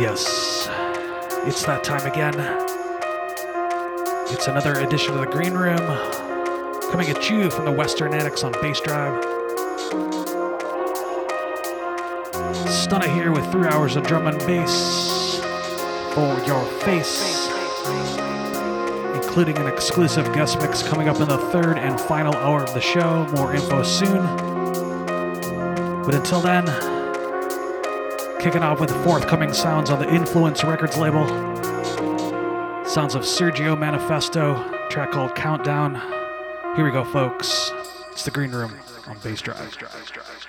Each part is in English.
Yes. It's that time again. It's another edition of the Green Room coming at you from the Western Annex on Bassdrive. Stunna here with three hours of drum and bass for your face, including an exclusive guest mix coming up in the third and final hour of the show. More info soon. But until then, kicking off with forthcoming sounds on the Influence Records label. Sounds of Sergio Manifesto, track called Countdown. Here we go, folks. It's the Green Room on Bassdrive.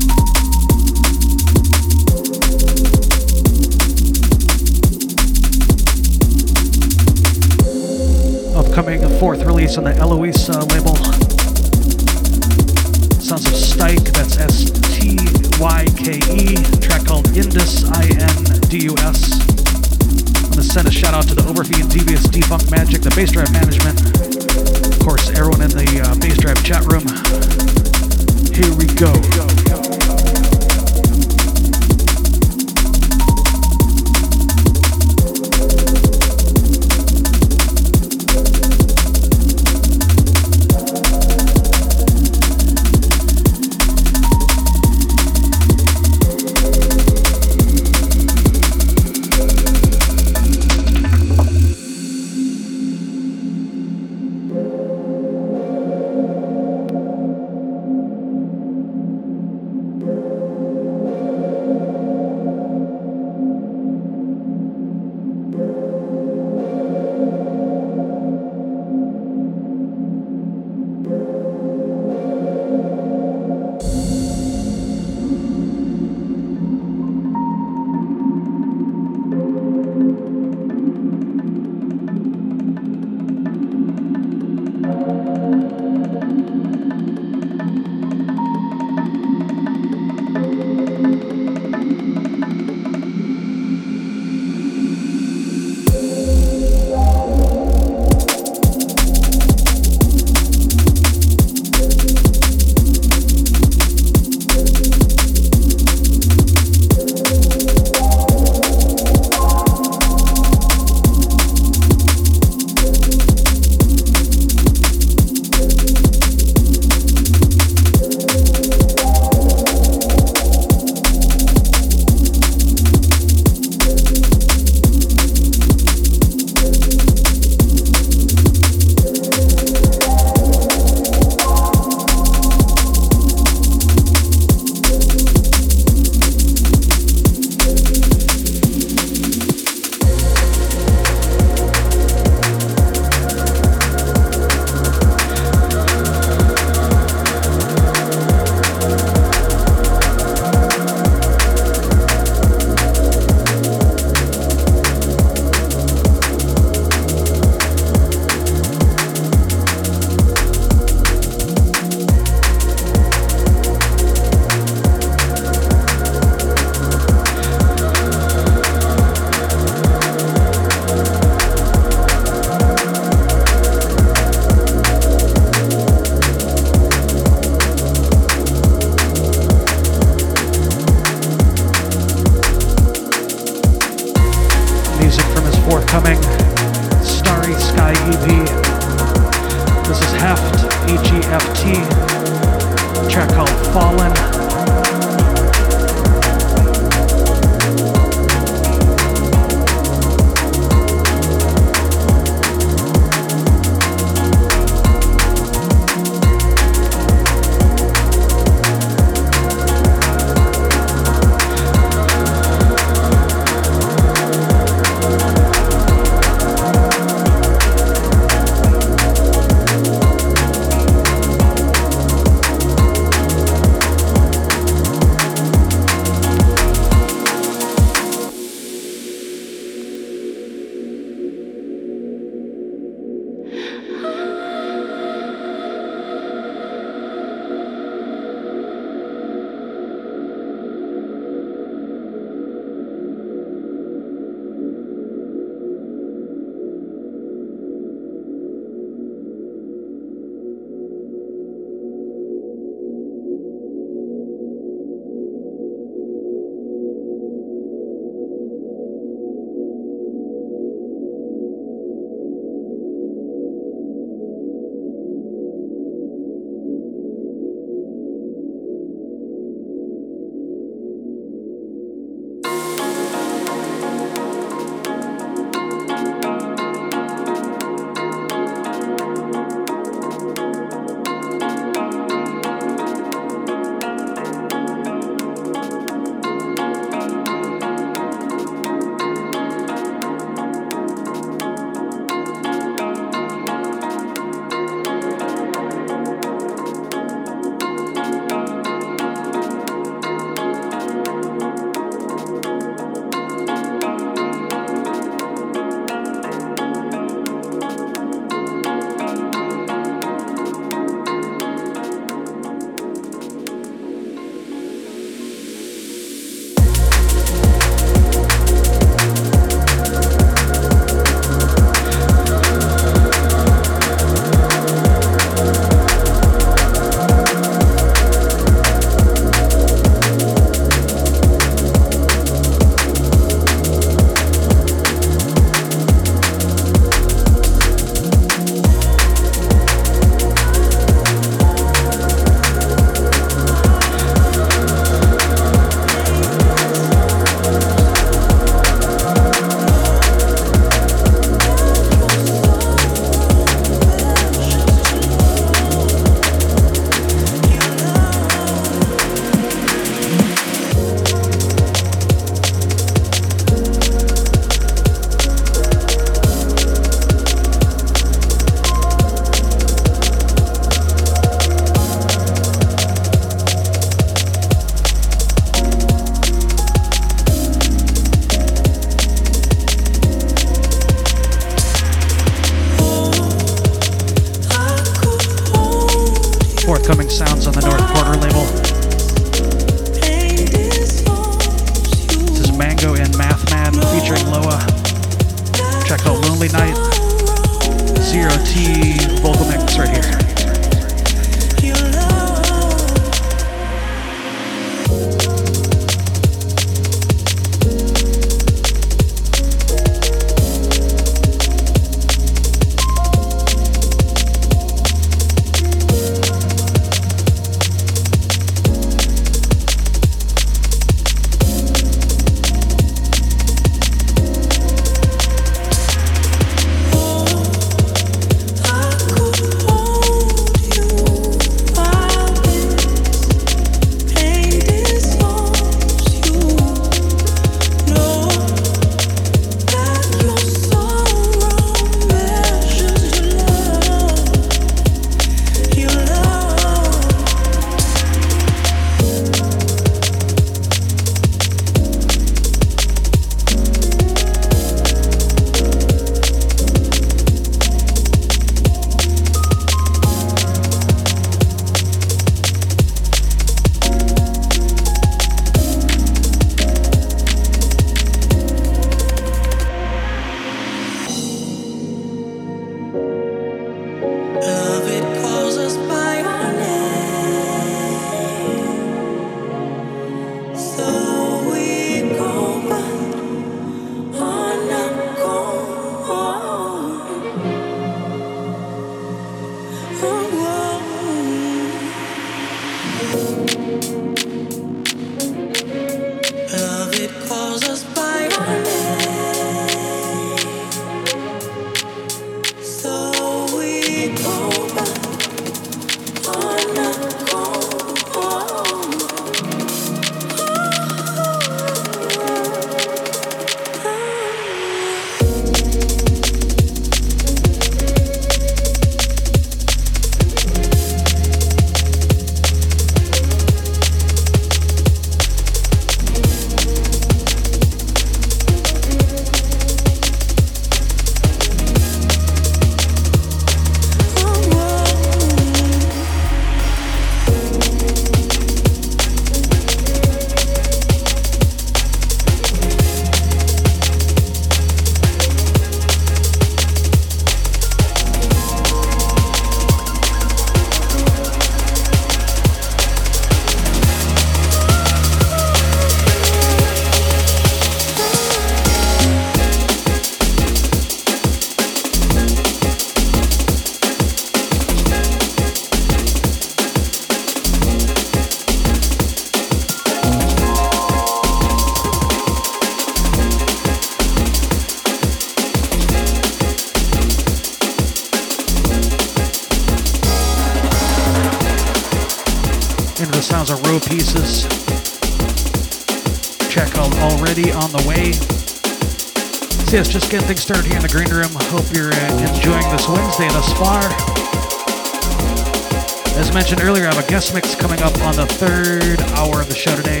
Third hour of the show today.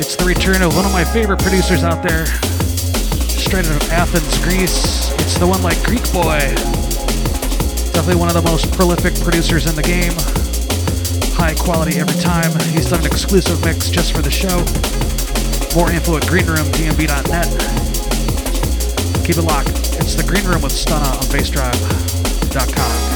It's the return of one of my favorite producers out there, straight out of Athens, Greece. It's the one like Greekboy. Definitely one of the most prolific producers in the game. High quality every time. He's done an exclusive mix just for the show. More info at greenroomdnb.net. Keep it locked. It's the Green Room with Stunna on bassdrive.com.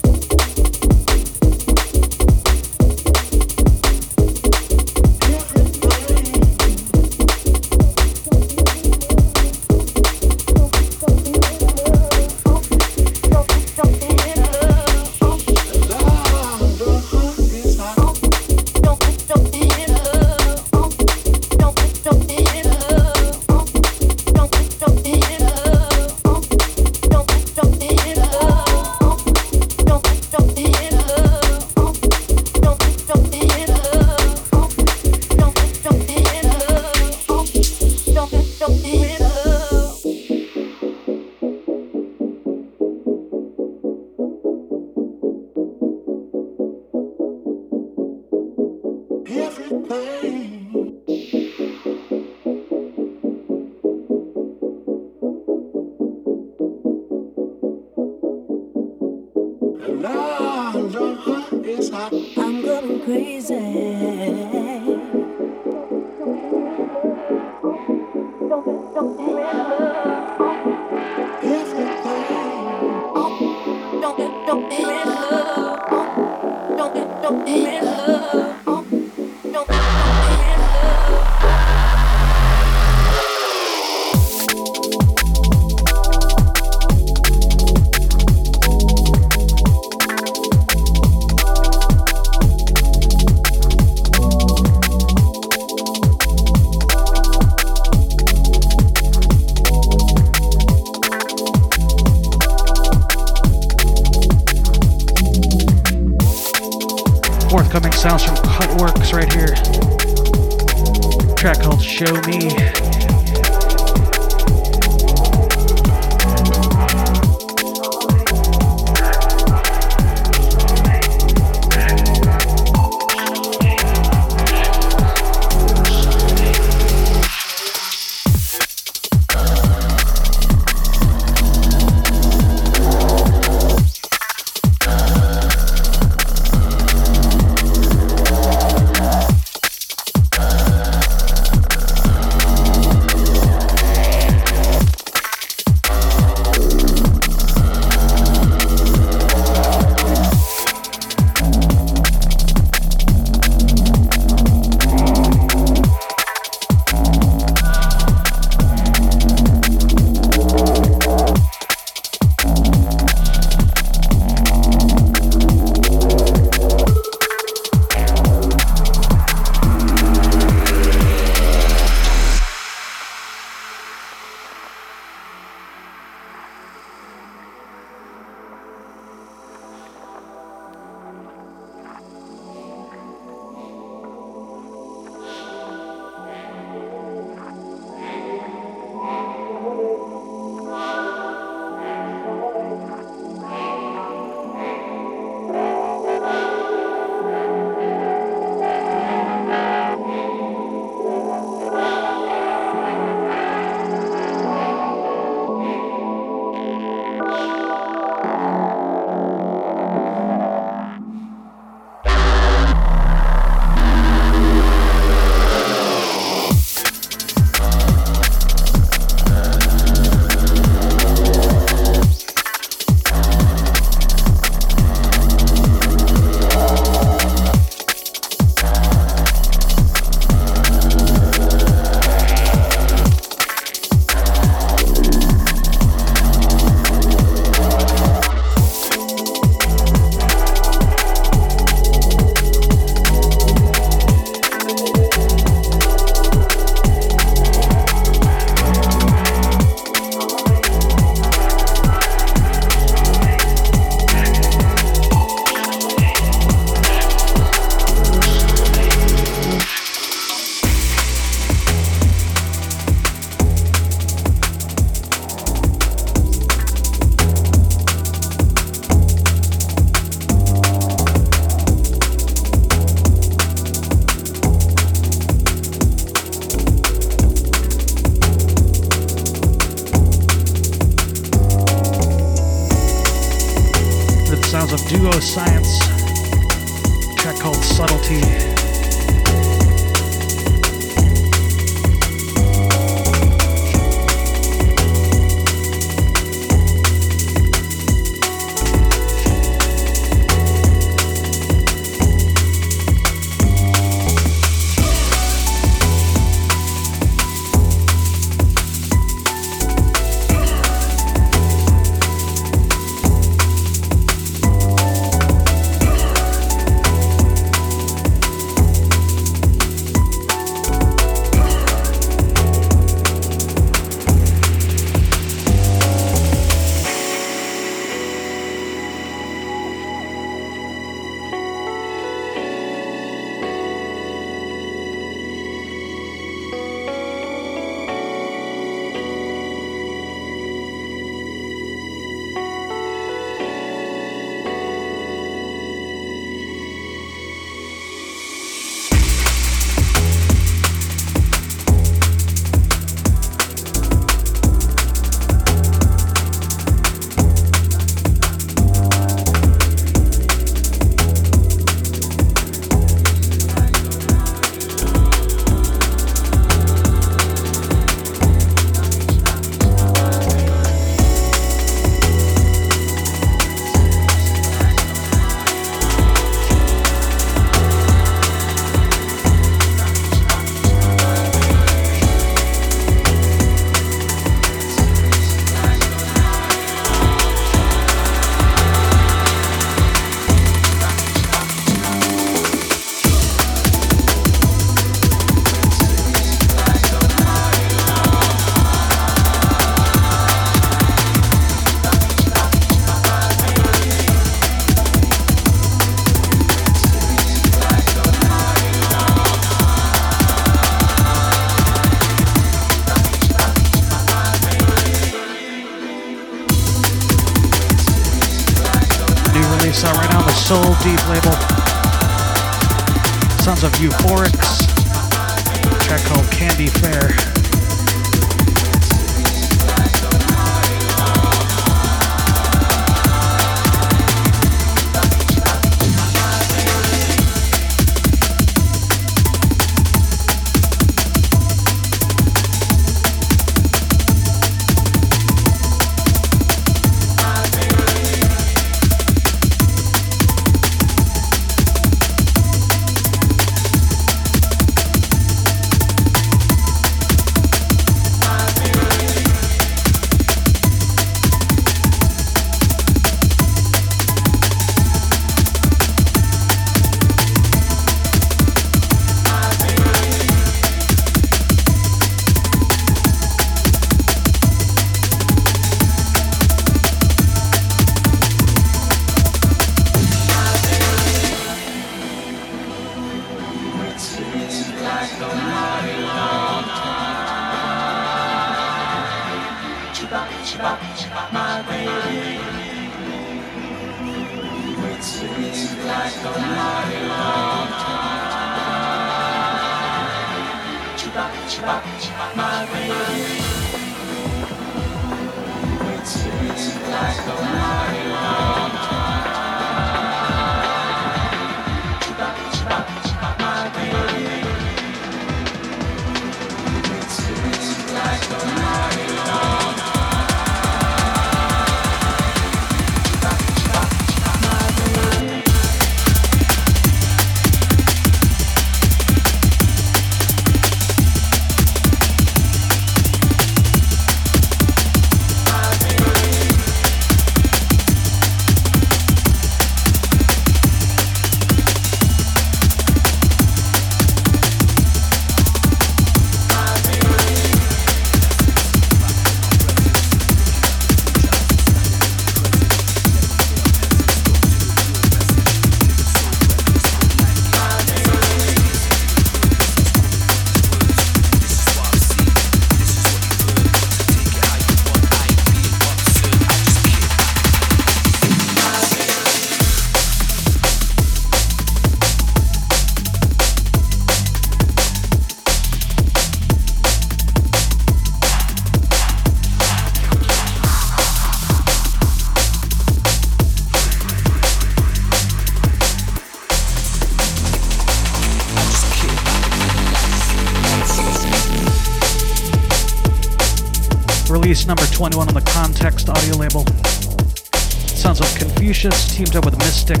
Teamed up with Mystic.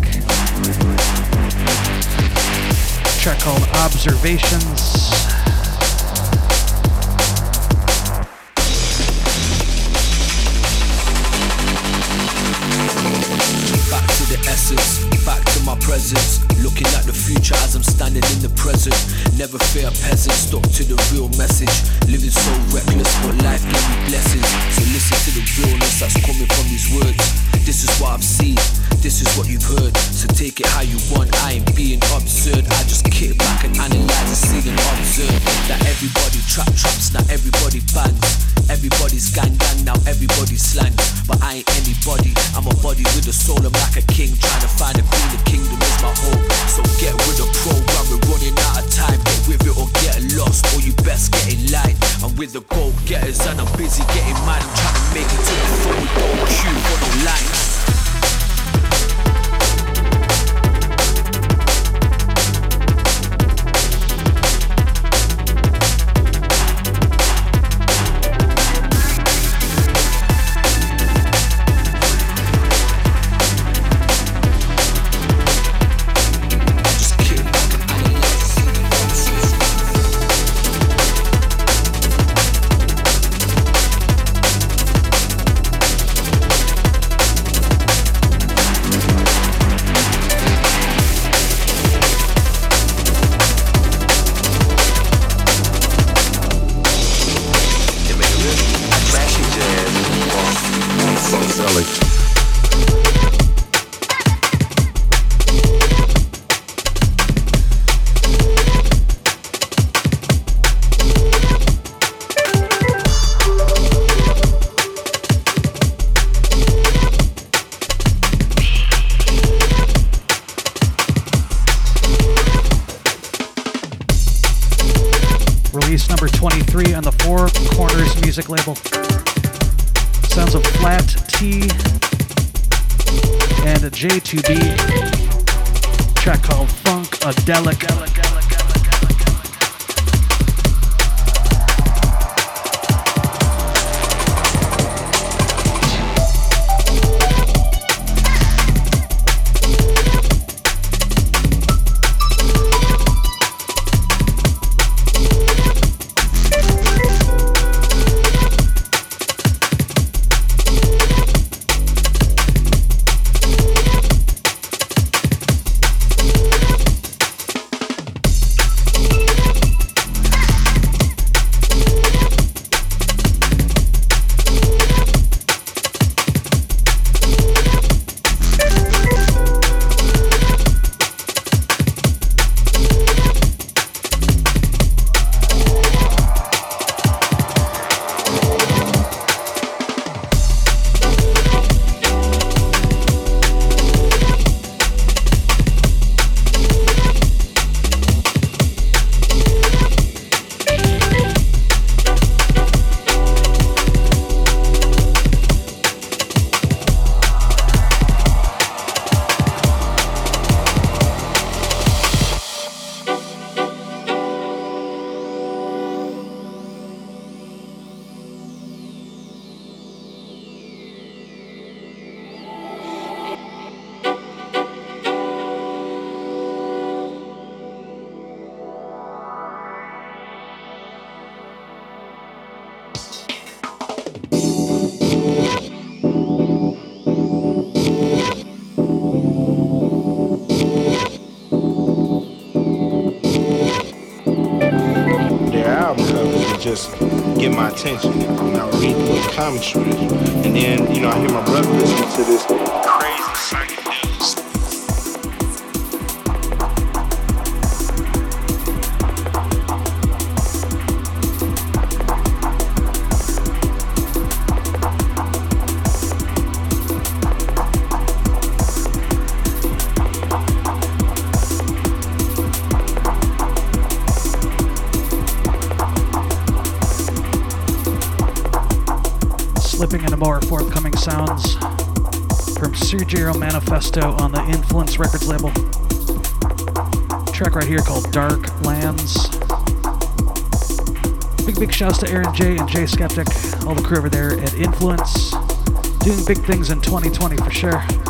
track called Observations. And then, you know, I hear my brother listening to this crazy psychic. sounds from Sergio Manifesto on the Influence Records label. A track right here called Dark Lands. Big, big shouts to Aaron J. and Jay Skeptic, all the crew over there at Influence. Doing big things in 2020 for sure.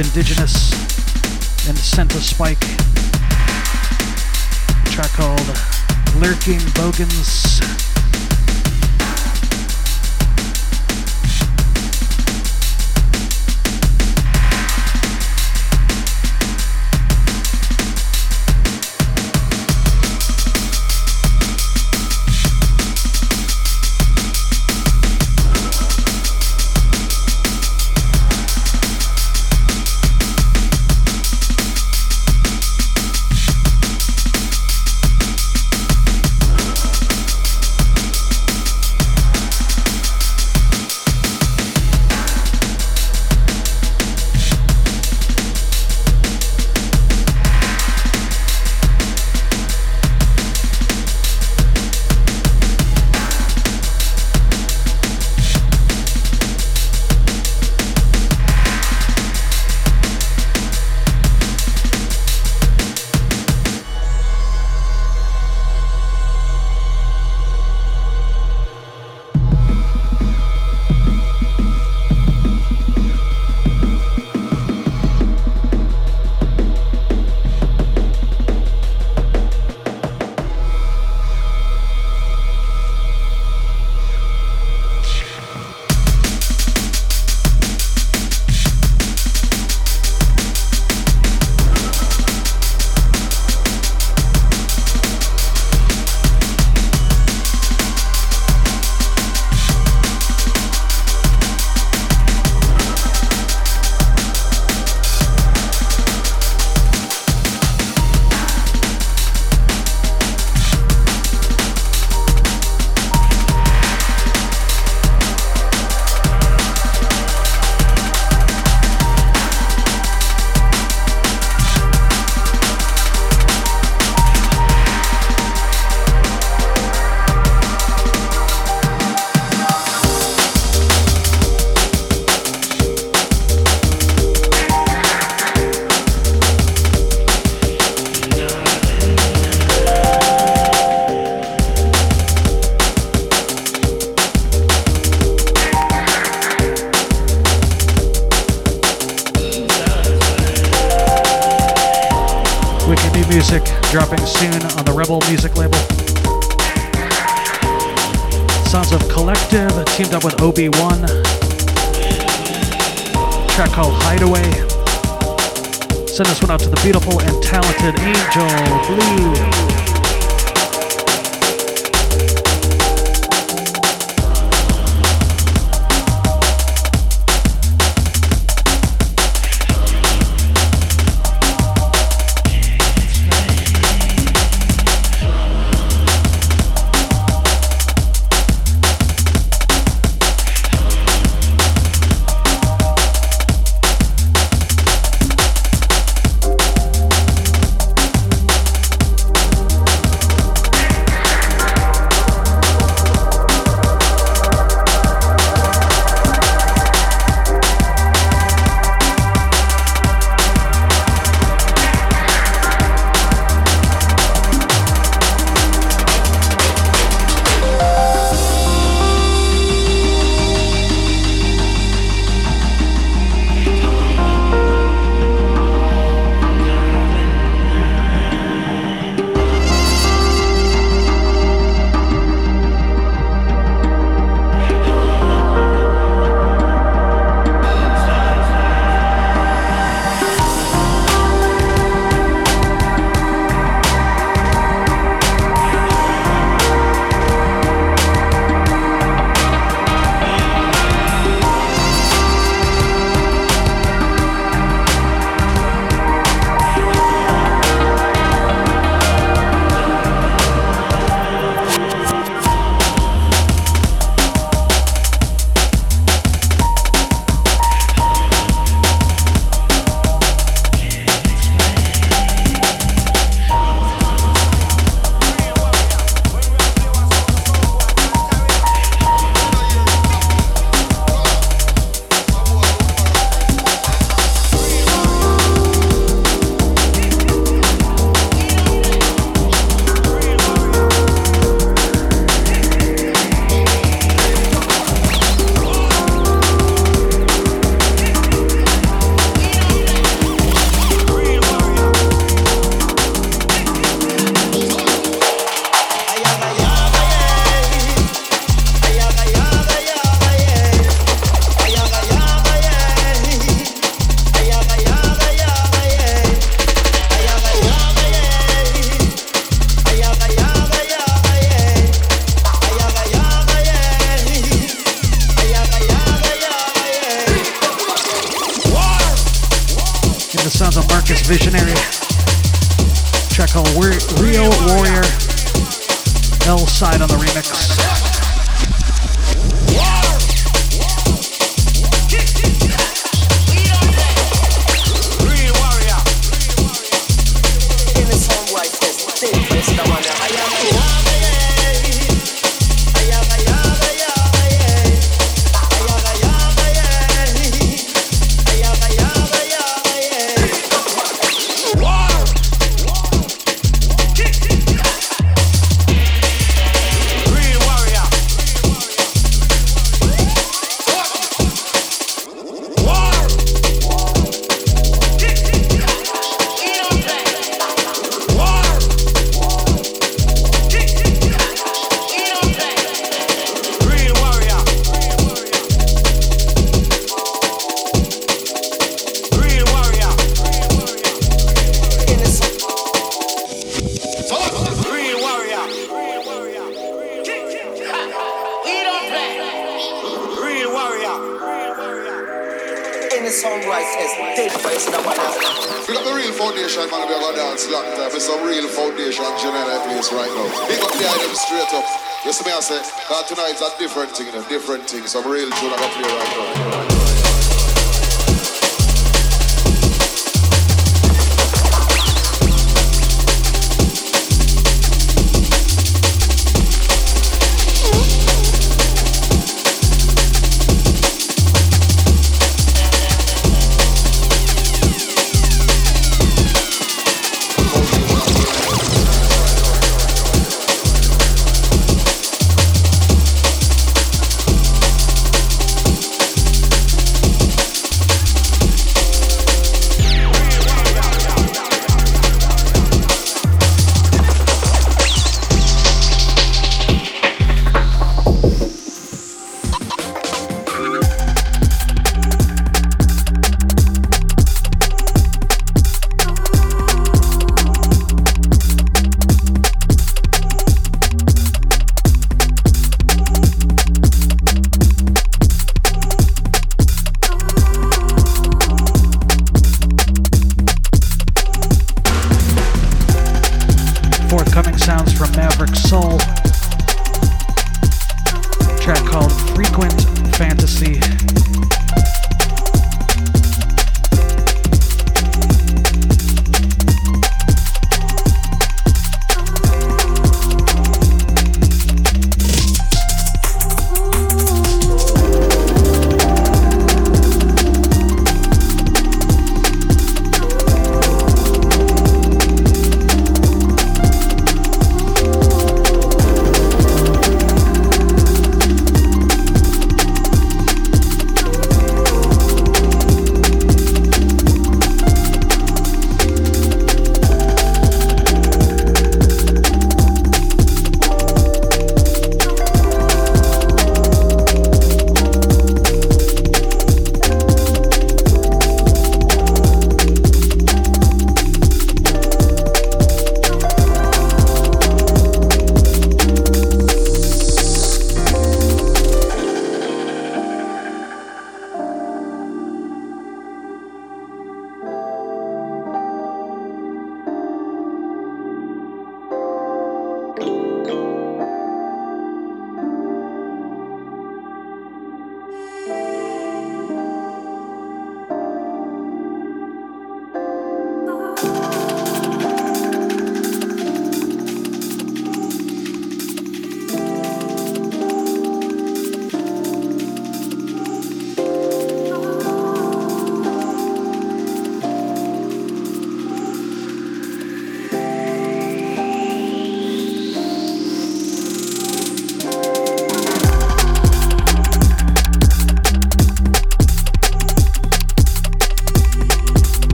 Indidjinous and Centaspike. Track called Lurking Bogans.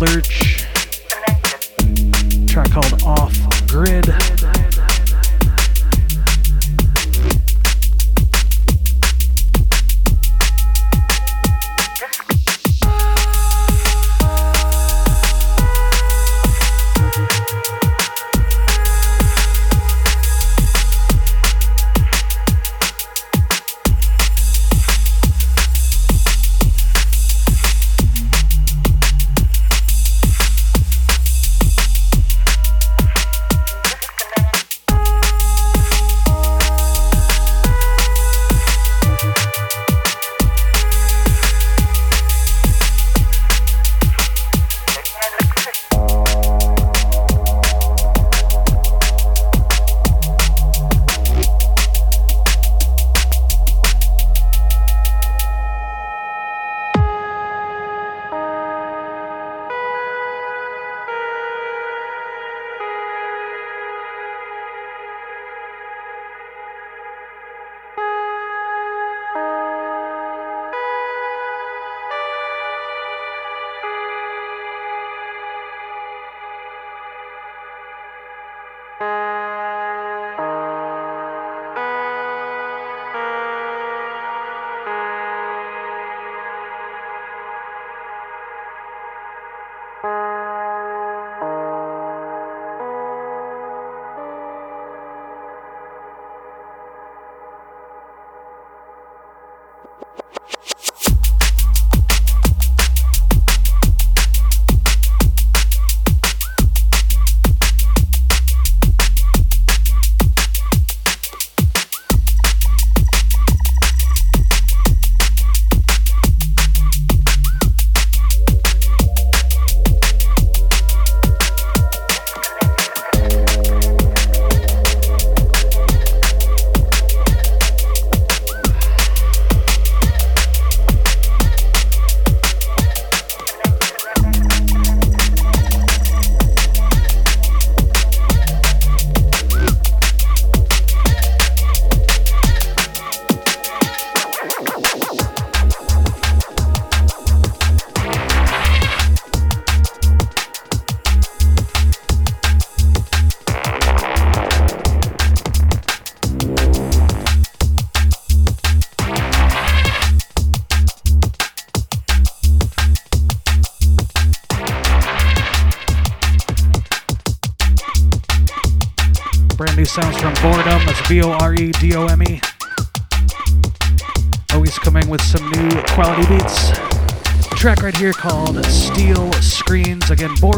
Lurch. Again, Boredome.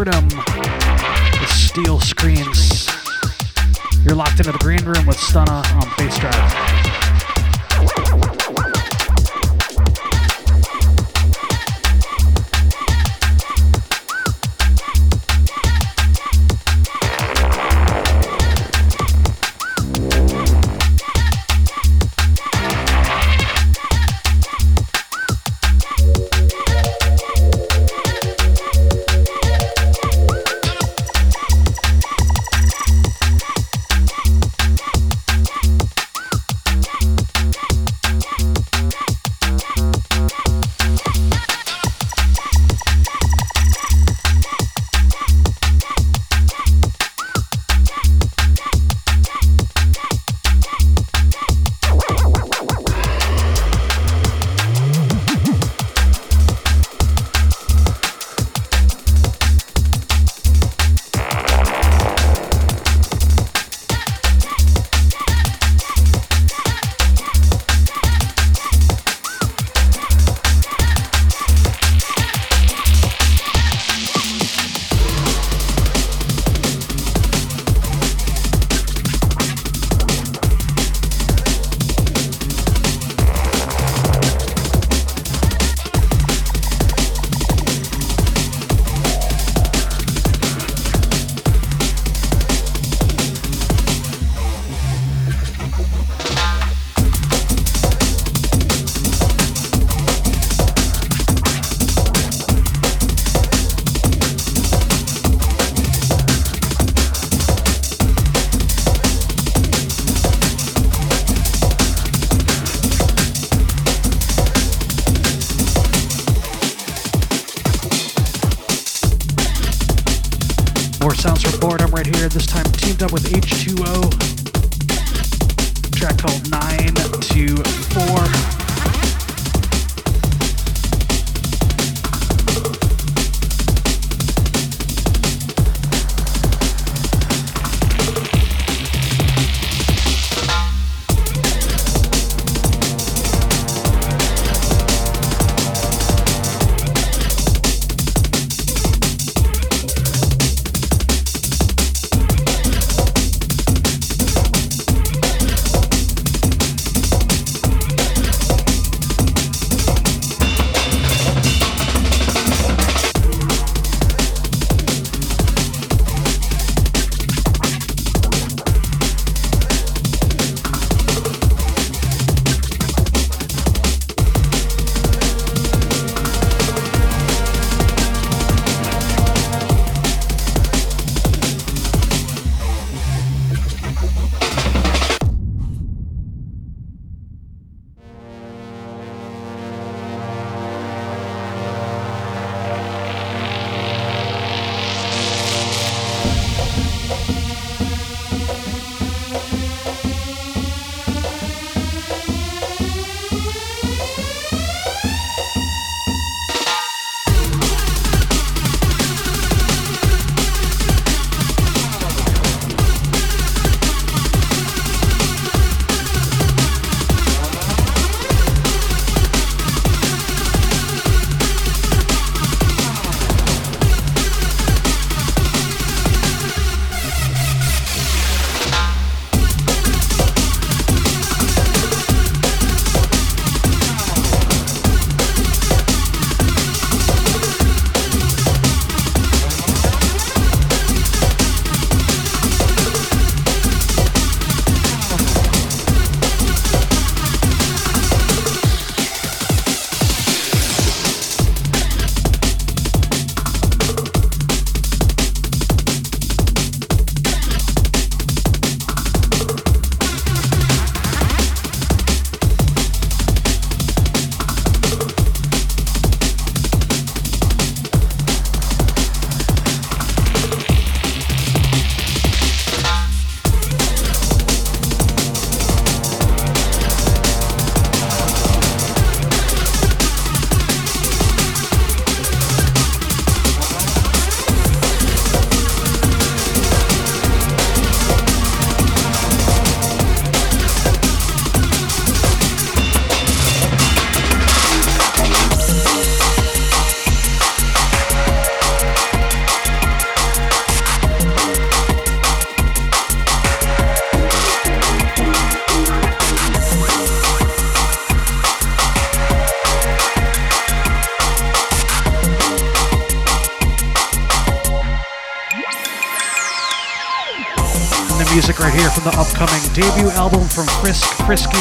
Debut album from Frisk Friske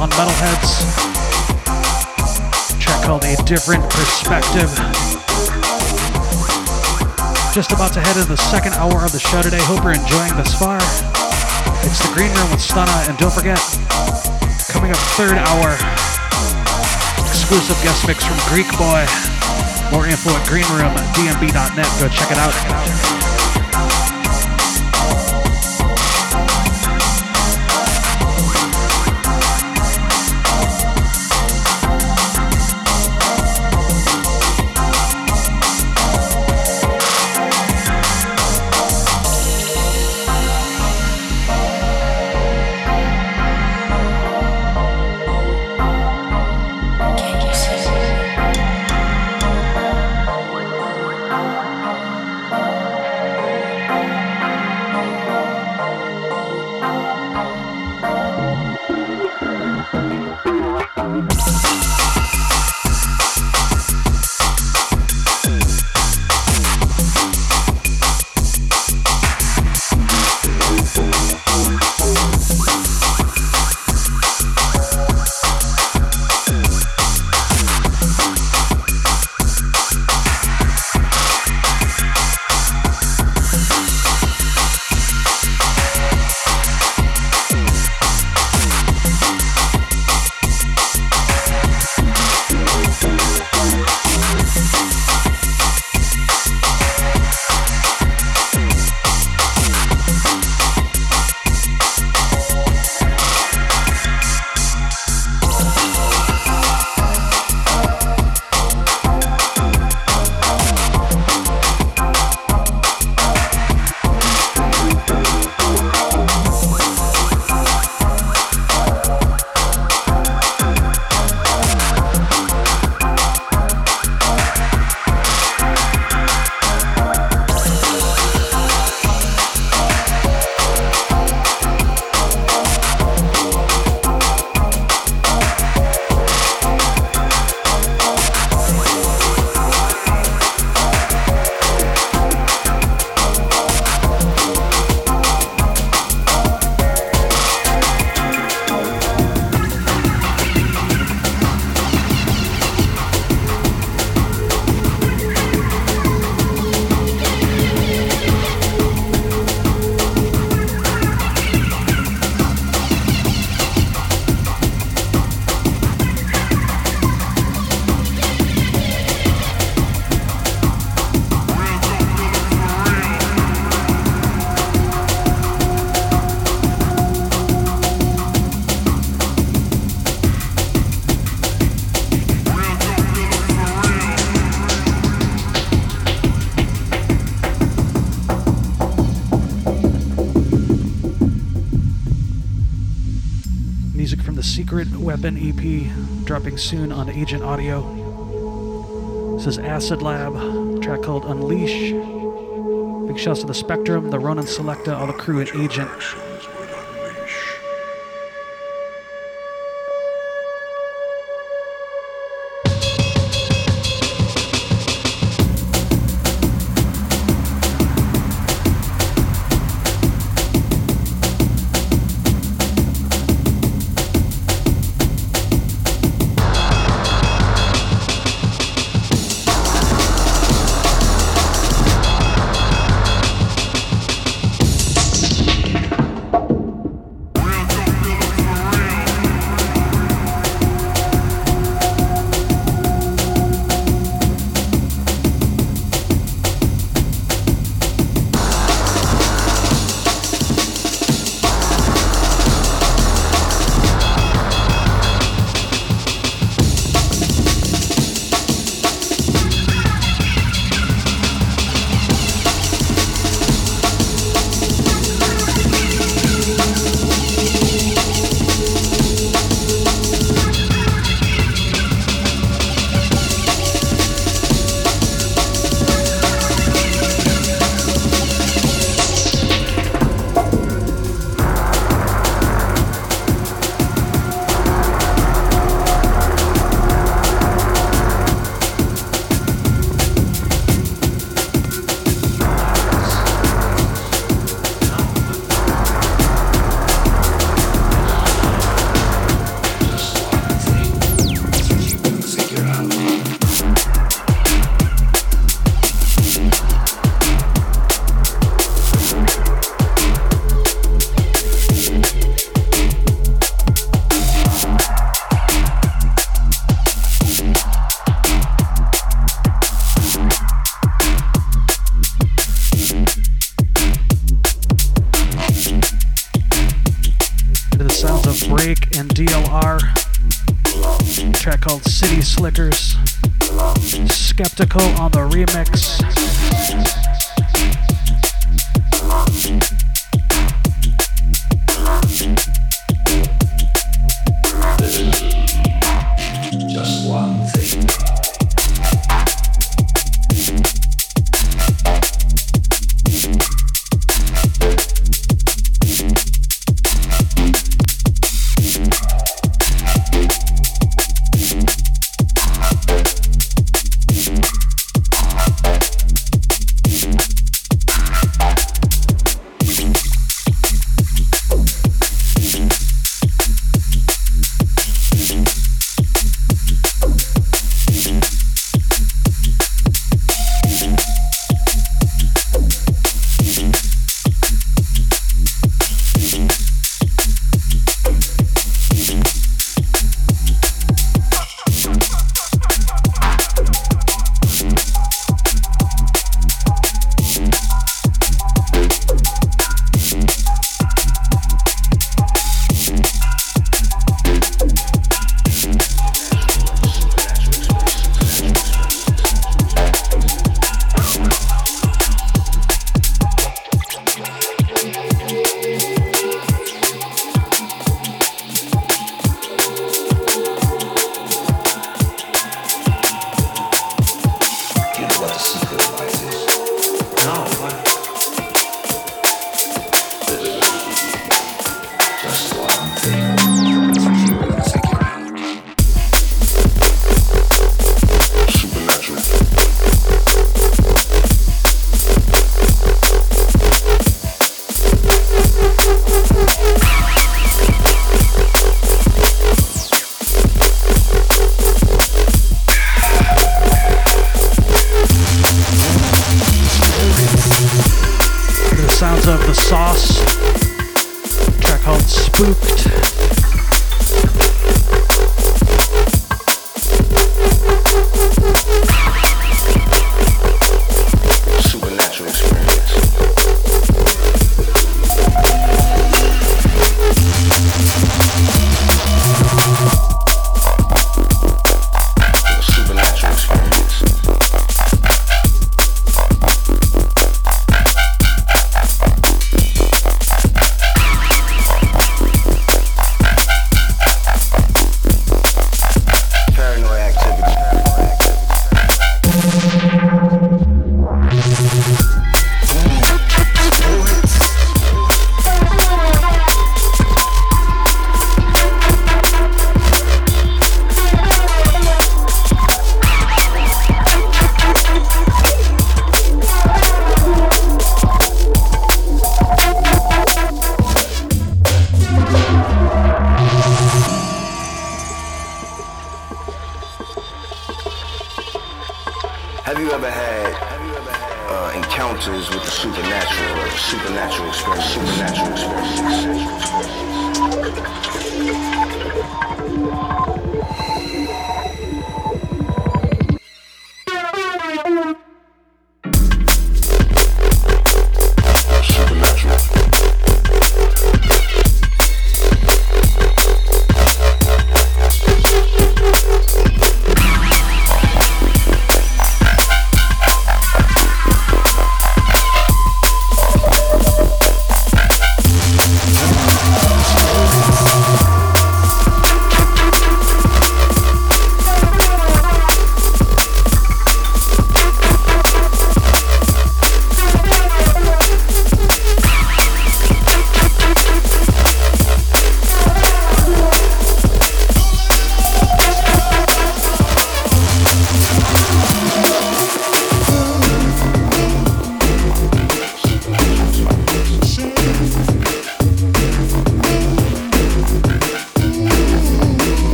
on Metalheadz. A track called A Different Perspective. Just about to head into the second hour of the show today. Hope you're enjoying this far. It's the Green Room with Stunna, and don't forget, coming up third hour, exclusive guest mix from Greek Boy. More info at greenroomdnb.net. Go check it out. EP dropping soon on Agent Audio. This is Acid Lab, track called Unleash. Big shouts to the Spectrum, the Ronan Selecta, all the crew at Agent.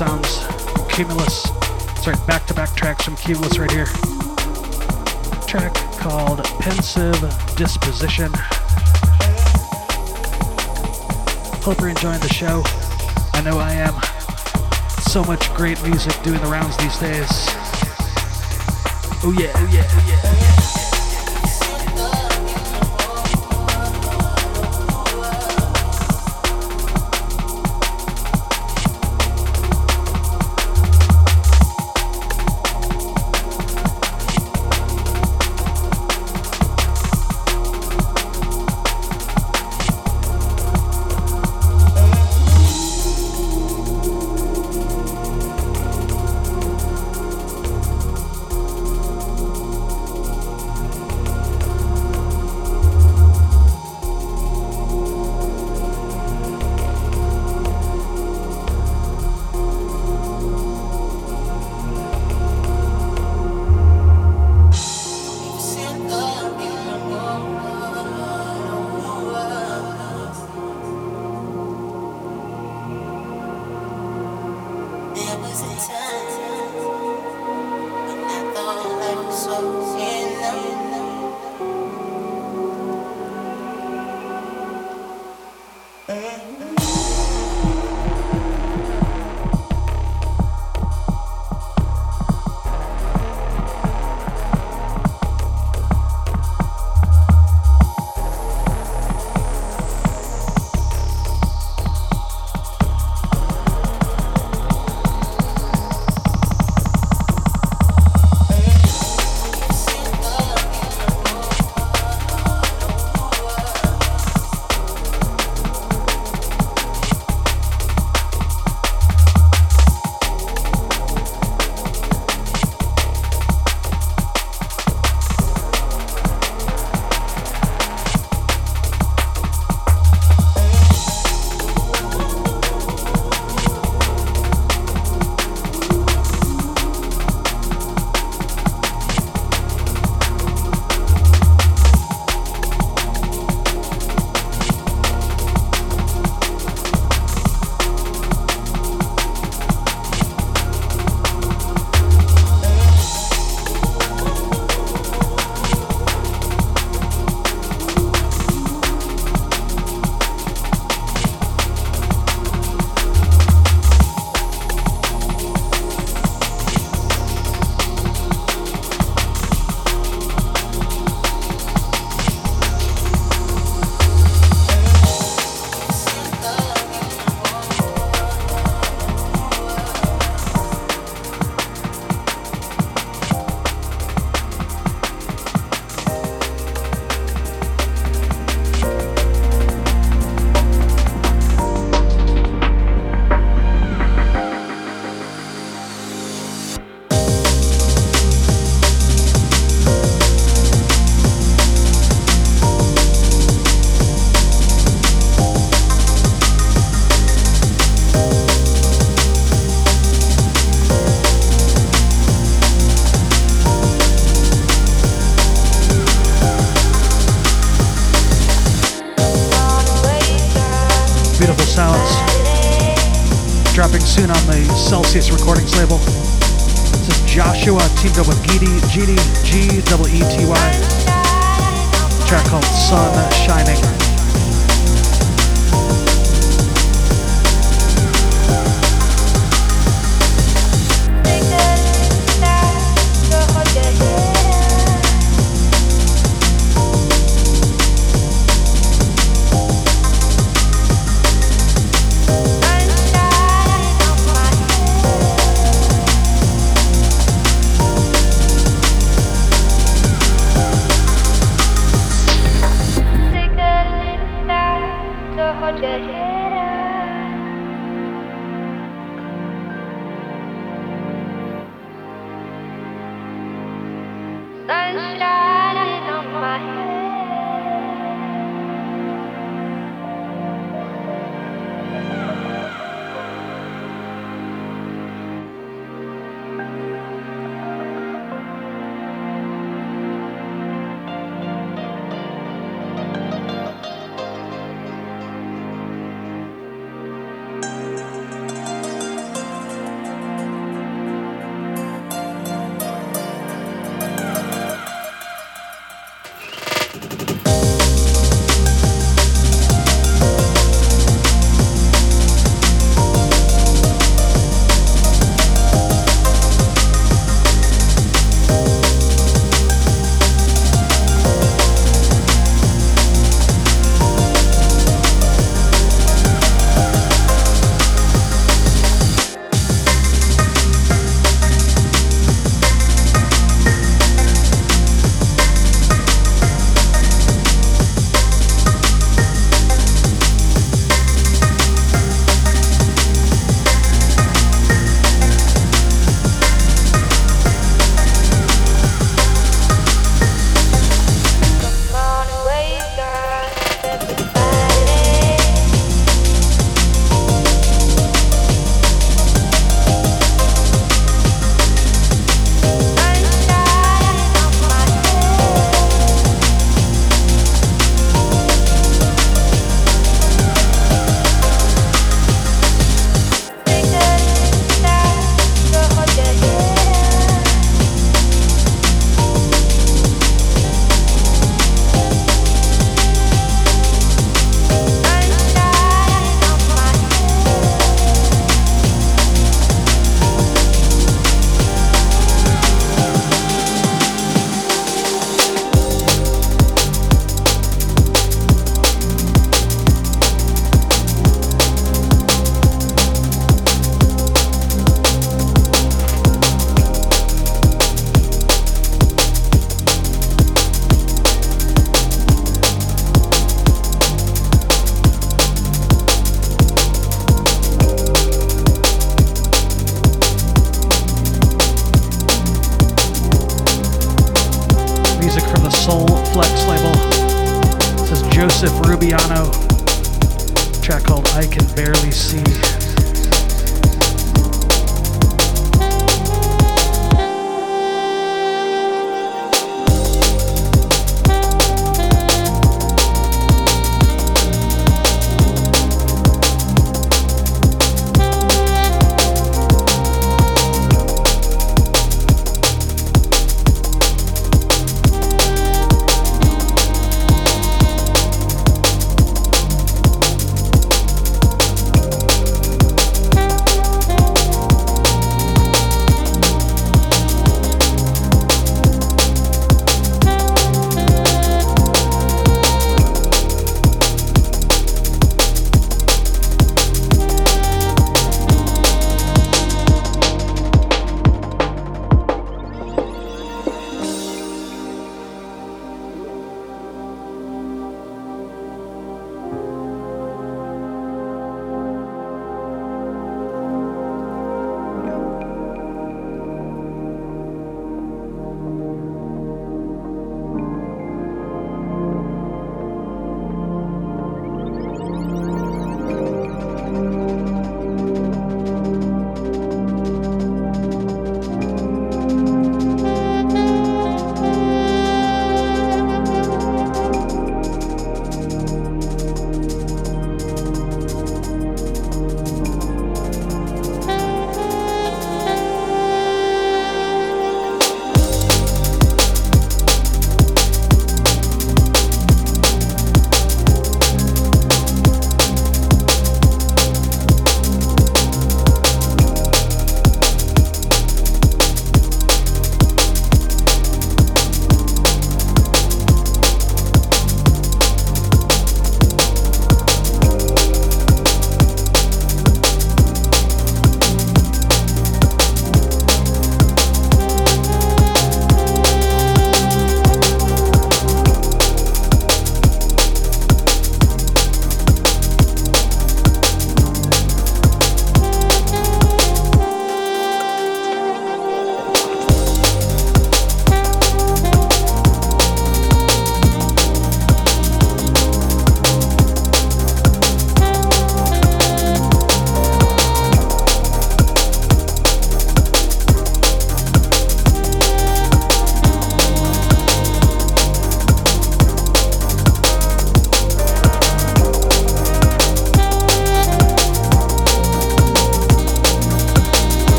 Qumulus Sorry, back to back tracks from Qumulus right here. Track called Pensive Disposition. Hope you're enjoying the show. I know I am. So much great music doing the rounds these days. Oh yeah, oh yeah, oh yeah. Celsius Recordings label. This is Joshua teamed up with Geety, GD, G double T Y. Track called Sun Shining.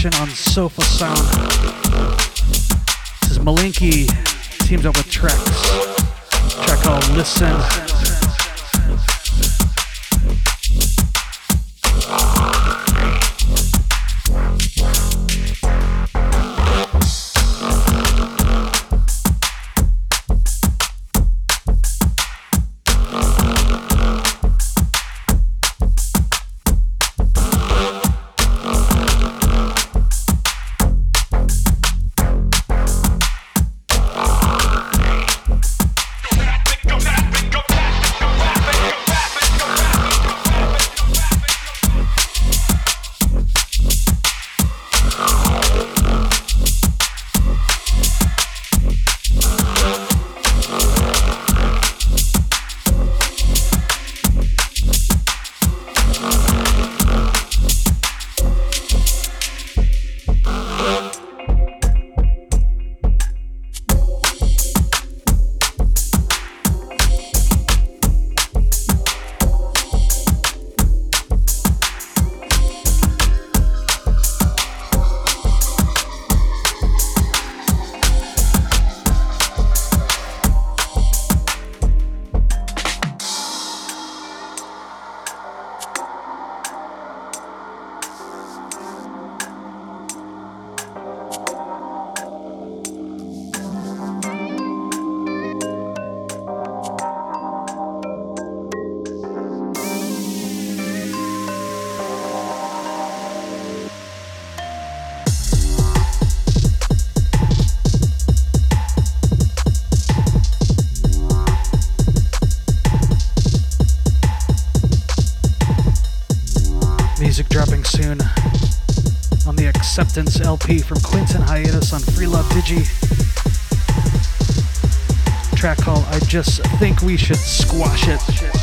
Compilation on Sofa LP from Quentin Hiatus on Free Love Digi. Track called I Just Think We Should Squash It.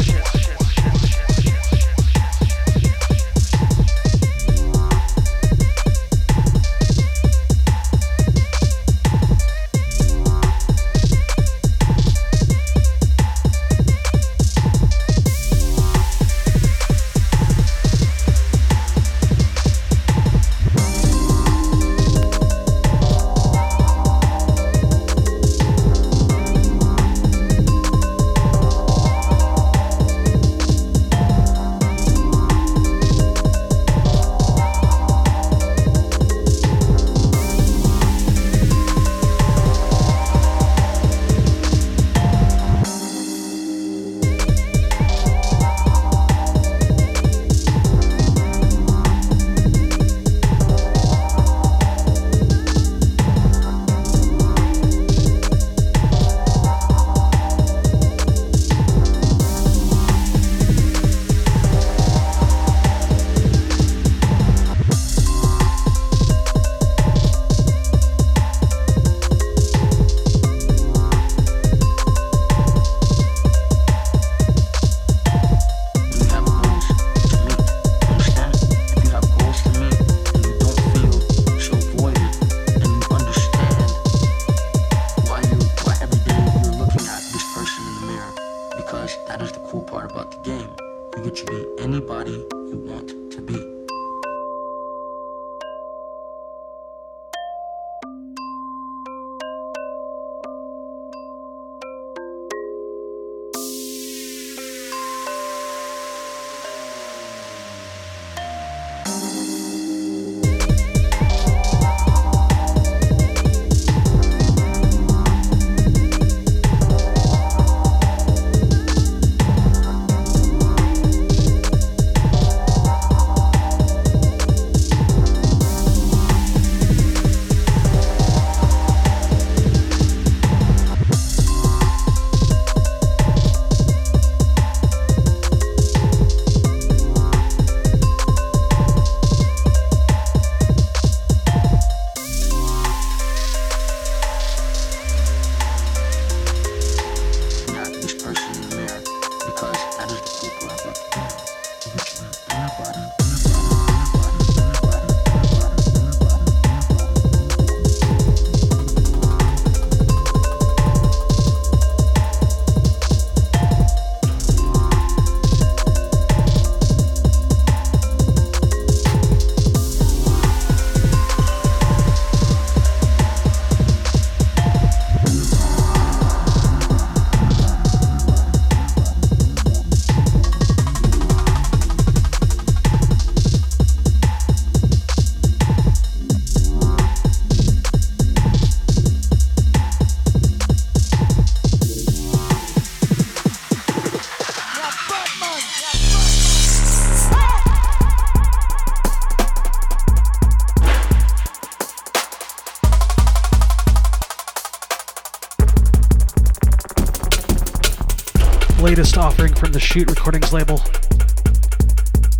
Shoot Recordings label.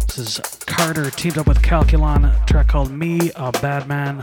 This is Carter teamed up with Calculon, track called Me, a Bad Man.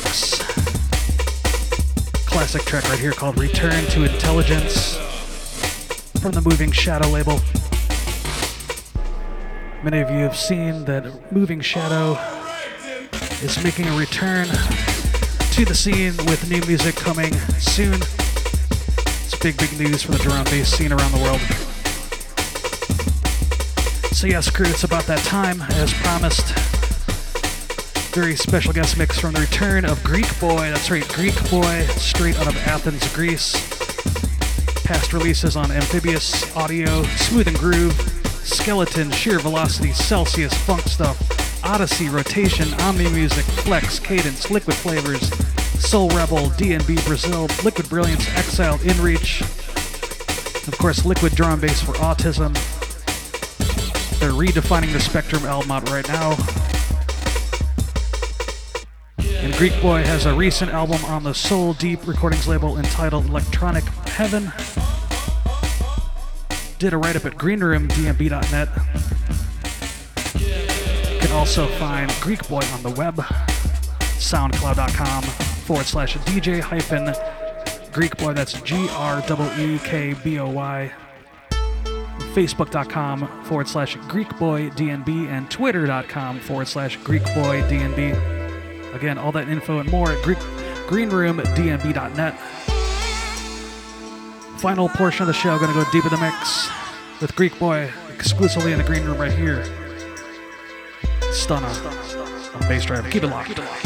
Flytronix. Classic track right here called Return to Intelligence from the Moving Shadow label. Many of you have seen that Moving Shadow is making a return to the scene with new music coming soon. It's big, big news for the drum bass scene around the world. So yes, crew, it's about that time, as promised. Very special guest mix from the return of Greekboy. That's right, Greek Boy, straight out of Athens, Greece. Past releases on Amphibious, Audio, Smooth and Groove, Skeleton, Sheer Velocity, Celsius, Funk Stuff, Odyssey, Rotation, Omni Music, Flex, Cadence, Liquid Flavors, Soul Rebel, DNB Brazil, Liquid Brilliance, Exiled, InReach. Of course, Liquid Drum Bass for Autism. They're redefining the Spectrum album out right now. Greekboy has a recent album on the Soul Deep Recordings label entitled Electronic Heaven. Did a write up at greenroomdnb.net. You can also find Greekboy on the web, soundcloud.com forward slash DJ hyphen Greekboy. That's G R E E K B O Y. Facebook.com forward slash Greekboy DNB and Twitter.com forward slash Greekboy DNB. Again, all that info and more at Greek, greenroomdnb.net. Final portion of the show, gonna go deep in the mix with Greekboy exclusively in the green room right here. Stunna on Bassdrive. Keep it locked.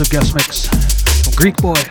Exclusive guest mix from Greekboy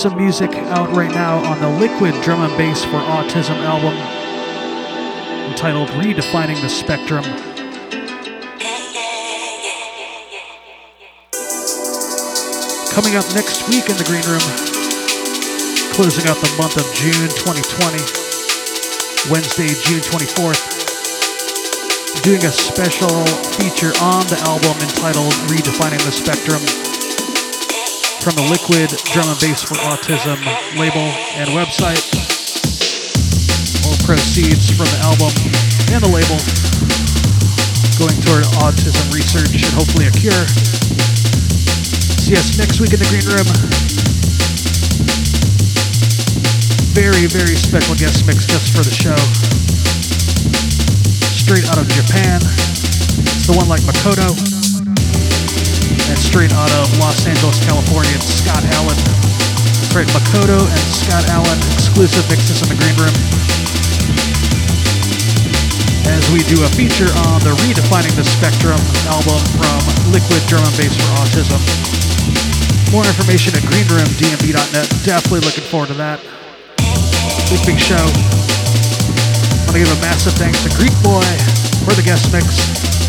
some music out right now on the Liquid Drum and Bass for Autism album entitled Redefining the Spectrum. Coming up next week in the Green Room, closing out the month of June 2020, Wednesday, June 24th, doing a special feature on the album entitled Redefining the Spectrum from the Liquid Drum and Bass for Autism label and website. All proceeds from the album and the label going toward autism research and hopefully a cure. See us next week in the Green Room. Very, very special guest mix just for the show. Straight out of Japan. It's the one like Makoto and straight out of Los Angeles, California, it's Scott Allen. Right, Makoto and Scott Allen, exclusive mixes in the green room. As we do a feature on the Redefining the Spectrum album from Liquid Drum and Bass for Autism. More information at greenroomdnb.net. Definitely looking forward to that. Big, big show. I want to give a massive thanks to Greekboy for the guest mix.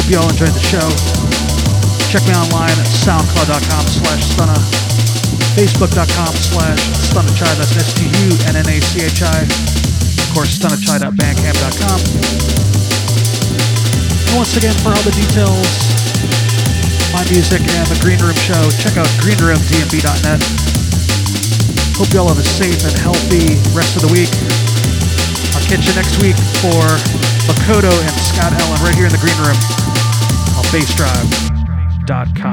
Hope you all enjoyed the show. Check me online at soundcloud.com slash stunna, facebook.com slash stunnachi, that's S-T-U-N-N-A-C-H-I, of course, stunnachi.bandcamp.com. And once again, for all the details, my music and the Green Room show, check out greenroomdnb.net. Hope you all have a safe and healthy rest of the week. I'll catch you next week for Makoto and Scott Allen right here in the Green Room on bassdrive.com.